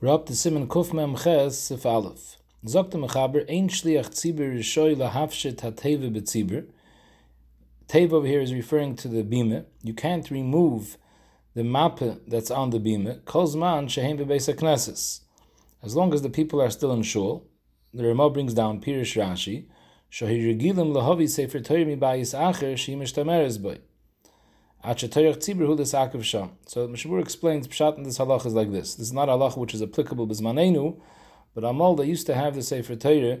We're up to Simon Ches Sif Aleph. Zogt the Mechaber, Ein Shliach Tzibur Rishoy Lahafshet HaTeva B'Tzibur. Teva over here is referring to the bima. You can't remove the mappe that's on the bima. Kozman Shehem Bebeis HaKnesses. As long as the people are still in shul, the Ramah brings down Pirish Rashi, Shohi Regilim Lahavi Sefer Torah Mi Bayis Acher Shimish Tameres Boy. So Mishabur explains Pshat in this halach is like this. This is not halach which is applicable bismanenu, but Amal they used to have the Sefer Torah,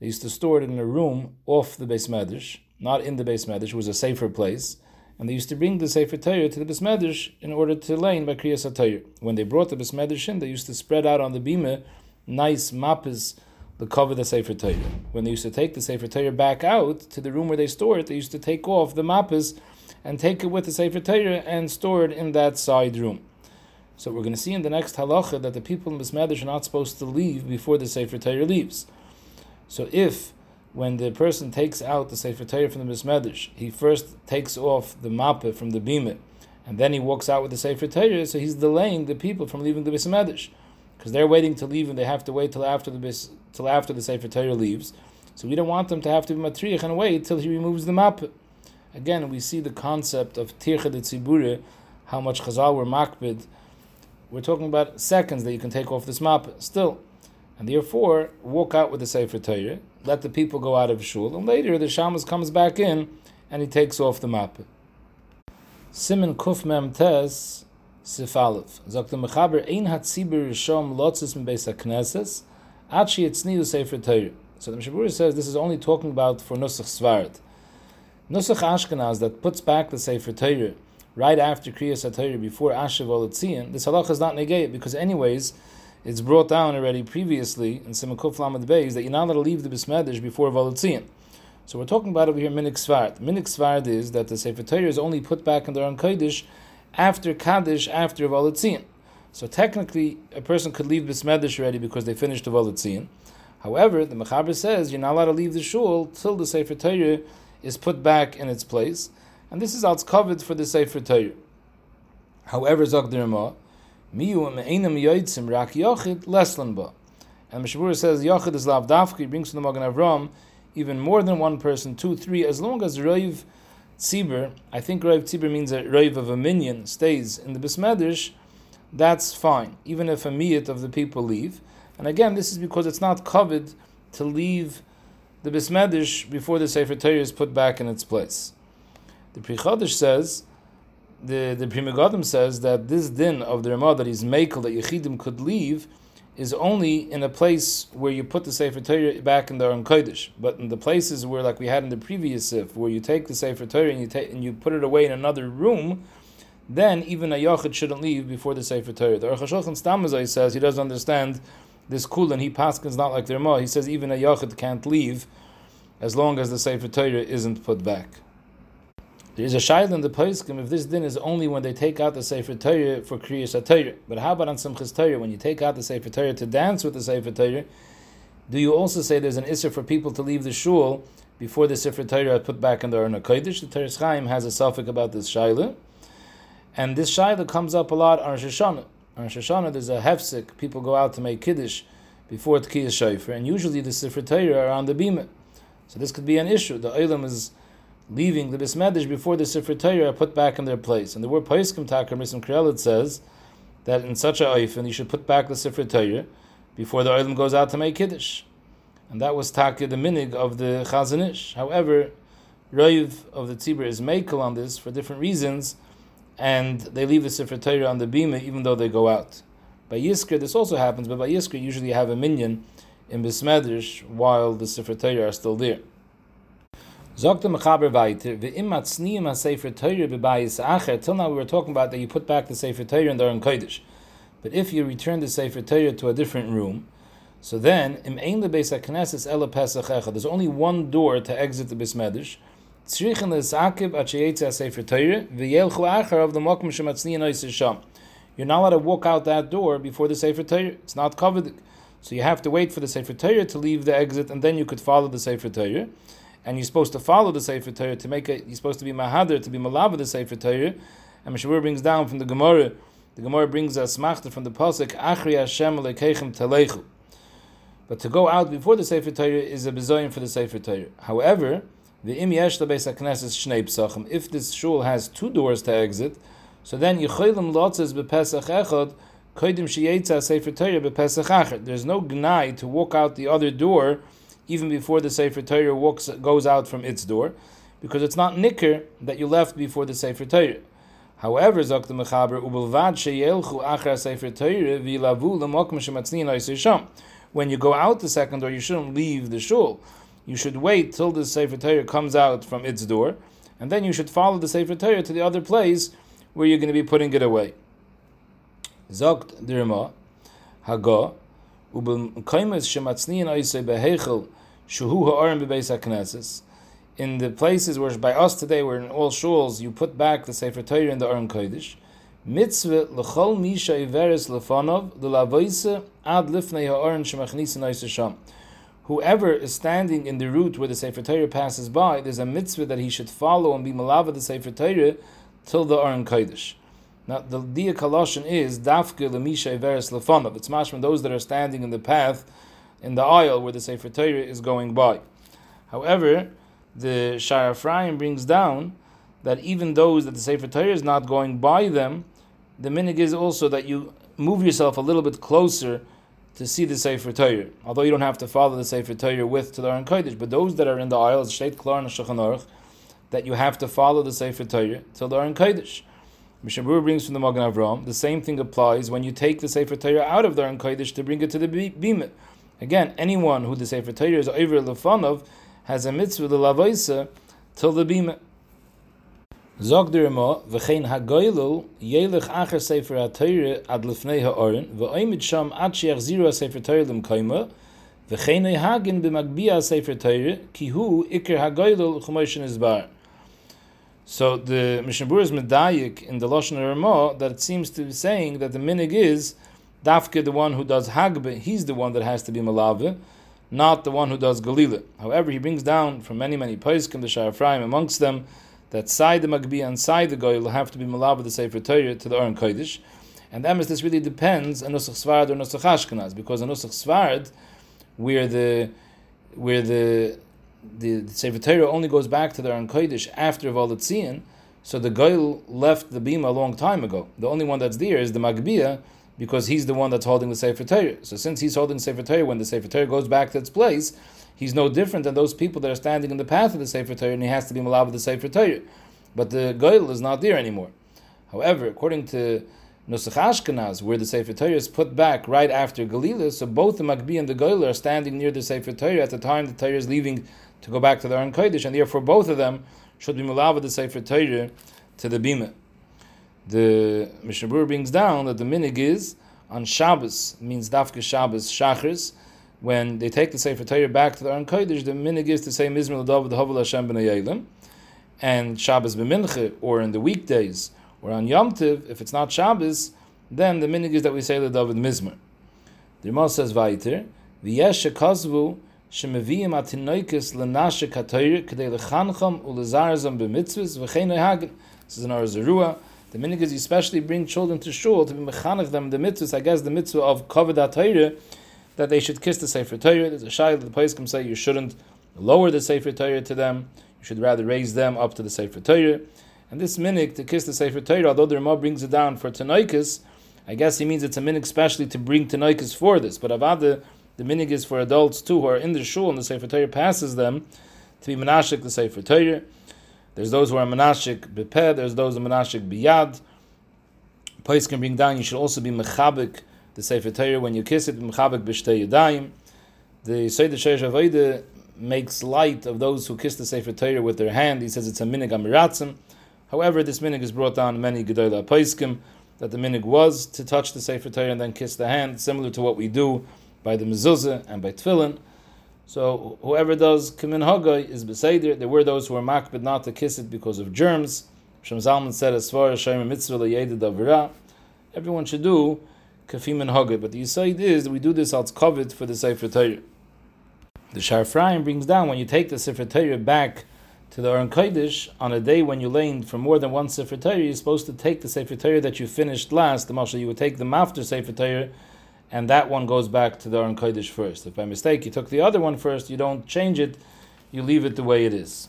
they used to store it in a room off the Beis Medrash, not in the Beis Medrash, it was a safer place, and they used to bring the Sefer Torah to the Beis Medrash in order to lay in by Kriyas HaTorah. When they brought the Beis Medrash in, they used to spread out on the bima nice mappes to cover the Sefer Torah. When they used to take the Sefer Torah back out to the room where they store it, they used to take off the mappes and take it with the Sefer Torah and store it in that side room. So we're going to see in the next halacha that the people in the Bismedish are not supposed to leave before the Sefer Torah leaves. So if when the person takes out the Sefer Torah from the Bismedish, he first takes off the mappe from the bima, and then he walks out with the Sefer Torah, so he's delaying the people from leaving the Bismedish. Because they're waiting to leave and they have to wait till after the bis, till after the Sefer Torah leaves. So we don't want them to have to be matriach and wait till he removes the mappe. Again, we see the concept of tircha de tzibure, how much chazal were makbid. We're talking about seconds that you can take off this map still. And therefore, walk out with the Sefer Torah, let the people go out of shul, and later the shamas comes back in and he takes off the map. Simon Kuf Mem Tes Sifalev. The Mechaber Ein Hat Tzibur Rishom Lotzis Mbeis HaKnesses Sheyitzniu Sefer Torah. So the Mishabur says this is only talking about for Nusach Svarad. Nusach Ashkenaz that puts back the Sefer Torah right after Kriyas HaTorah before Asher Volitzian, this halacha is not negate because anyways, it's brought down already previously in Simakuf Lamed Beis that you're not allowed to leave the Bismedish before Volitzian. So we're talking about over here Minik Svart. Minik Svart is that the Sefer Torah is only put back in the Aron Kodesh after Kaddish, after Volitzian. So technically, a person could leave Bismedish already because they finished the Volitzian. However, the Mechaber says you're not allowed to leave the shul till the Sefer Torah is put back in its place, and this is als covered for the Sefer Torah. However, Zog Dirma, Miyu me'enam yoitzim rak yochid leslan ba. And Mishabura says yochid is lav he brings from the Magen Avram even more than one person, two, three, as long as Roiv Tzibur, I think Roiv Tzibur means a Roiv of a minion, stays in the Bismedish, that's fine, even if a miyat of the people leave. And again, this is because it's not covered to leave the Bismedish before the Sefer Torah is put back in its place. The Pri Chodesh says, the, the Pri Megadim says that this din of the Ramah that is Mekel, that Yechidim could leave, is only in a place where you put the Sefer Torah back in the Aron Kodesh. But in the places where, like we had in the previous Sif, where you take the Sefer Torah and you, take, and you put it away in another room, then even a Yachid shouldn't leave before the Sefer Torah. The Aruch HaShulchan says he doesn't understand this kul, and he paskins not like the Ramah. He says even a Yachid can't leave as long as the Sefer Torah isn't put back. There is a shaila in the Paiskim if this din is only when they take out the Sefer Torah for Kriyas Torah. But how about on Simchas Torah when you take out the Sefer Torah to dance with the Sefer Torah? Do you also say there's an issur for people to leave the shul before the Sefer Torah is put back in the Arna Kodesh? The Teres Chaim has a suffix about this shaila, and this shaila comes up a lot on Rosh Hashanah. On Rosh Hashanah, there's a hefsek. People go out to make kiddush before Tkiyas Shofar, and usually the Sefer Torah are on the bima. So this could be an issue. The Olam is leaving the Bismedish before the Sefer Torah are put back in their place. And the word Paiskim Takar Mism Krelit says that in such a oifen you should put back the Sefer Torah before the Olam goes out to make Kiddush. And that was Taka the minig of the Chazon Ish. However, Roiv of the Tzibur is Mekel on this for different reasons, and they leave the Sefer Torah on the Bima even though they go out. By Yisker, this also happens, but by Yisker, usually you have a minion in Bismedrish while the Sefer Torah are still there. Zogt the Mechaber weiter, ve'im matzniim ha-Sefer Torah b'bayis acher, till now we were talking about that you put back the Sefer Torah in the Aron Kodesh. But if you return the Sefer Torah to a different room, so then, im ein lebeis ha-Knesses Pesach there's only one door to exit the Bismedrish, tzrichen le'sakib at sheyetze ha-Sefer Torah, of the mokum shematzniim oisir sham. You're not allowed to walk out that door before the Sefer Torah. It's not covered. So you have to wait for the Sefer Torah to leave the exit, and then you could follow the Sefer Torah. And you're supposed to follow the Sefer Torah to make it. You're supposed to be mahader to be malava the Sefer Torah. And Mishabur brings down from the Gemara The Gemara brings us machta from the pasuk Achri Hashem lekechem telechu. But to go out before the Sefer Torah is a bezoyim for the Sefer Torah. However, the im yesh lebeis hakneses shnei psachim. If this shul has two doors to exit, so then yicholim lotzes bepesach echad koidim sheyetza Sefer Torah bepesach achad. There's no gnai to walk out the other door even before the Sefer Torah walks goes out from its door, because it's not nicker that you left before the Sefer Torah. However, Zok the Mechaber, Ubelvad sheyelchu achra Sefer Torah v'yilavu l'mokum shematznin sham. When you go out the second door, you shouldn't leave the shul. You should wait till the Sefer Torah comes out from its door, and then you should follow the Sefer Torah to the other place where you're going to be putting it away. Zokt dirma, haga, ubelkaimes shematznin oisei behechel shuhu ha'arim bebeis hakneses in the places where by us today, where in all shuls you put back the Sefer Torah in the Aron Kodesh, mitzvah l'chol misha iveres lefanov l'lavoise ad lifnei ha'aron shemachnisin sham. Whoever is standing in the route where the Sefer Torah passes by, there's a mitzvah that he should follow and be malava the Sefer Torah till the Aron Kodesh. Now the dia kaloshin is dafke lemisha iveres lefanov. It's mashman those that are standing in the path in the aisle where the Sefer Torah is going by. However, the Shara Ephraim brings down that even those that the Sefer Torah is not going by them, the minig is also that you move yourself a little bit closer to see the Sefer Torah. Although you don't have to follow the Sefer Torah with to the Aron Kodesh, but those that are in the aisles, Shteit Klar and Shulchan that you have to follow the Sefer Torah till the Aron Kodesh. Mishabur brings from the Magen Avram, the same thing applies when you take the Sefer Torah out of the Aron Kodesh to bring it to the Bima. Again, anyone who the Sefer Torah is over Lefanov, has a mitzvah the lavoisa till the bima. Zog der mo v'chein hagoylul yelech acher sefer ha-teire ad lefnei ha-oren v'oimid sham ad she'ach ziru ha-sefer teire lim koima v'chein hagin b'magbia ha-sefer teire ki hu ikir hagoylul chumoshin izbar. So the Mishnah is medayik in the Lashon Ramah that it seems to be saying that the minig is dafke the one who does hagbe, he's the one that has to be malave, not the one who does Galila. However, he brings down from many, many Paiskim, the Sha'afraim, amongst them, that side the Magbi and side the Goy will have to be Malav the Sefer Torah to the Aron Kodesh. And that means this really depends on Nusach Svard or Nusach Ashkenaz, because on Nusach Svard, where the where the the, the Sefer Torah only goes back to the Aron Kodesh after Volatzian, so the Goy left the Bima a long time ago. The only one that's there is the Magbia, because he's the one that's holding the Sefer Torah. So since he's holding the Sefer Torah, when the Sefer Torah goes back to its place, he's no different than those people that are standing in the path of the Sefer Torah, and he has to be malab with the Sefer Torah. But the Goyal is not there anymore. However, according to Nusach Ashkenaz, where the Sefer Torah is put back right after Galila, so both the Magbi and the Goyal are standing near the Sefer Torah at the time the Torah is leaving to go back to the Aron Kodesh, and therefore both of them should be with the Sefer Torah to the Bima the Mishnah brings down that the minig is on Shabbos means Dafka Shabbos Shachris. When they take the Sefer Torah back to the Aron Kodesh, the minig is to say Mizmel David Havel Hashem B'nai and Shabbos b'mincha, or in the weekdays, or on Yom Tiv, if it's not Shabbos, then the minig is that we say the David Mizmer. The Ramah says weiter, V'yesh shekazvu shemeviyim atinoikis l'nashe katoyer k'dei lechancham u'lezarzam b'mitzvahs v'chein. This is an Or Zarua. The minig is you especially bring children to shul to be mechanech them the mitzvahs. I guess the mitzvah of kavod Torah that they should kiss the sefer Torah. There's a shayla the place can say you shouldn't lower the sefer Torah to them. You should rather raise them up to the sefer Torah. And this minig to kiss the sefer Torah, although the Ramah brings it down for tanoikas, I guess he means it's a minig especially to bring tanoikas for this. But avada, the minig is for adults too who are in the shul and the sefer Torah passes them to be menashik the sefer Torah. There's those who are menashik bepeh, there's those who are menashik biyad. Place can bring down, you should also be mechabik, the Sefer Torah, when you kiss it, mechabik b'shtei yadayim. The Seder Sheish Avodah makes light of those who kiss the Sefer Torah with their hand. He says it's a minig amiratzim. However, this minig is brought down many Gedolah Paiskim, that the minig was to touch the Sefer Torah and then kiss the hand, similar to what we do by the mezuzah and by tefillin. So whoever does kamin hagay is beseder. There were those who were makbid not to kiss it because of germs. Shem Zalman said as far as Shem mitzvah davira, everyone should do kafim and. But the yisaid is that we do this als kovid for the sefer Torah. The Sharfraim brings down when you take the sefer Torah back to the Aron Kodesh on a day when you lane for more than one Sefer Torah, you're supposed to take the Sefer Torah that you finished last, the Mashal, you would take the after Sefer Torah, and that one goes back to the Aron Kodesh first. If by mistake you took the other one first, you don't change it, you leave it the way it is.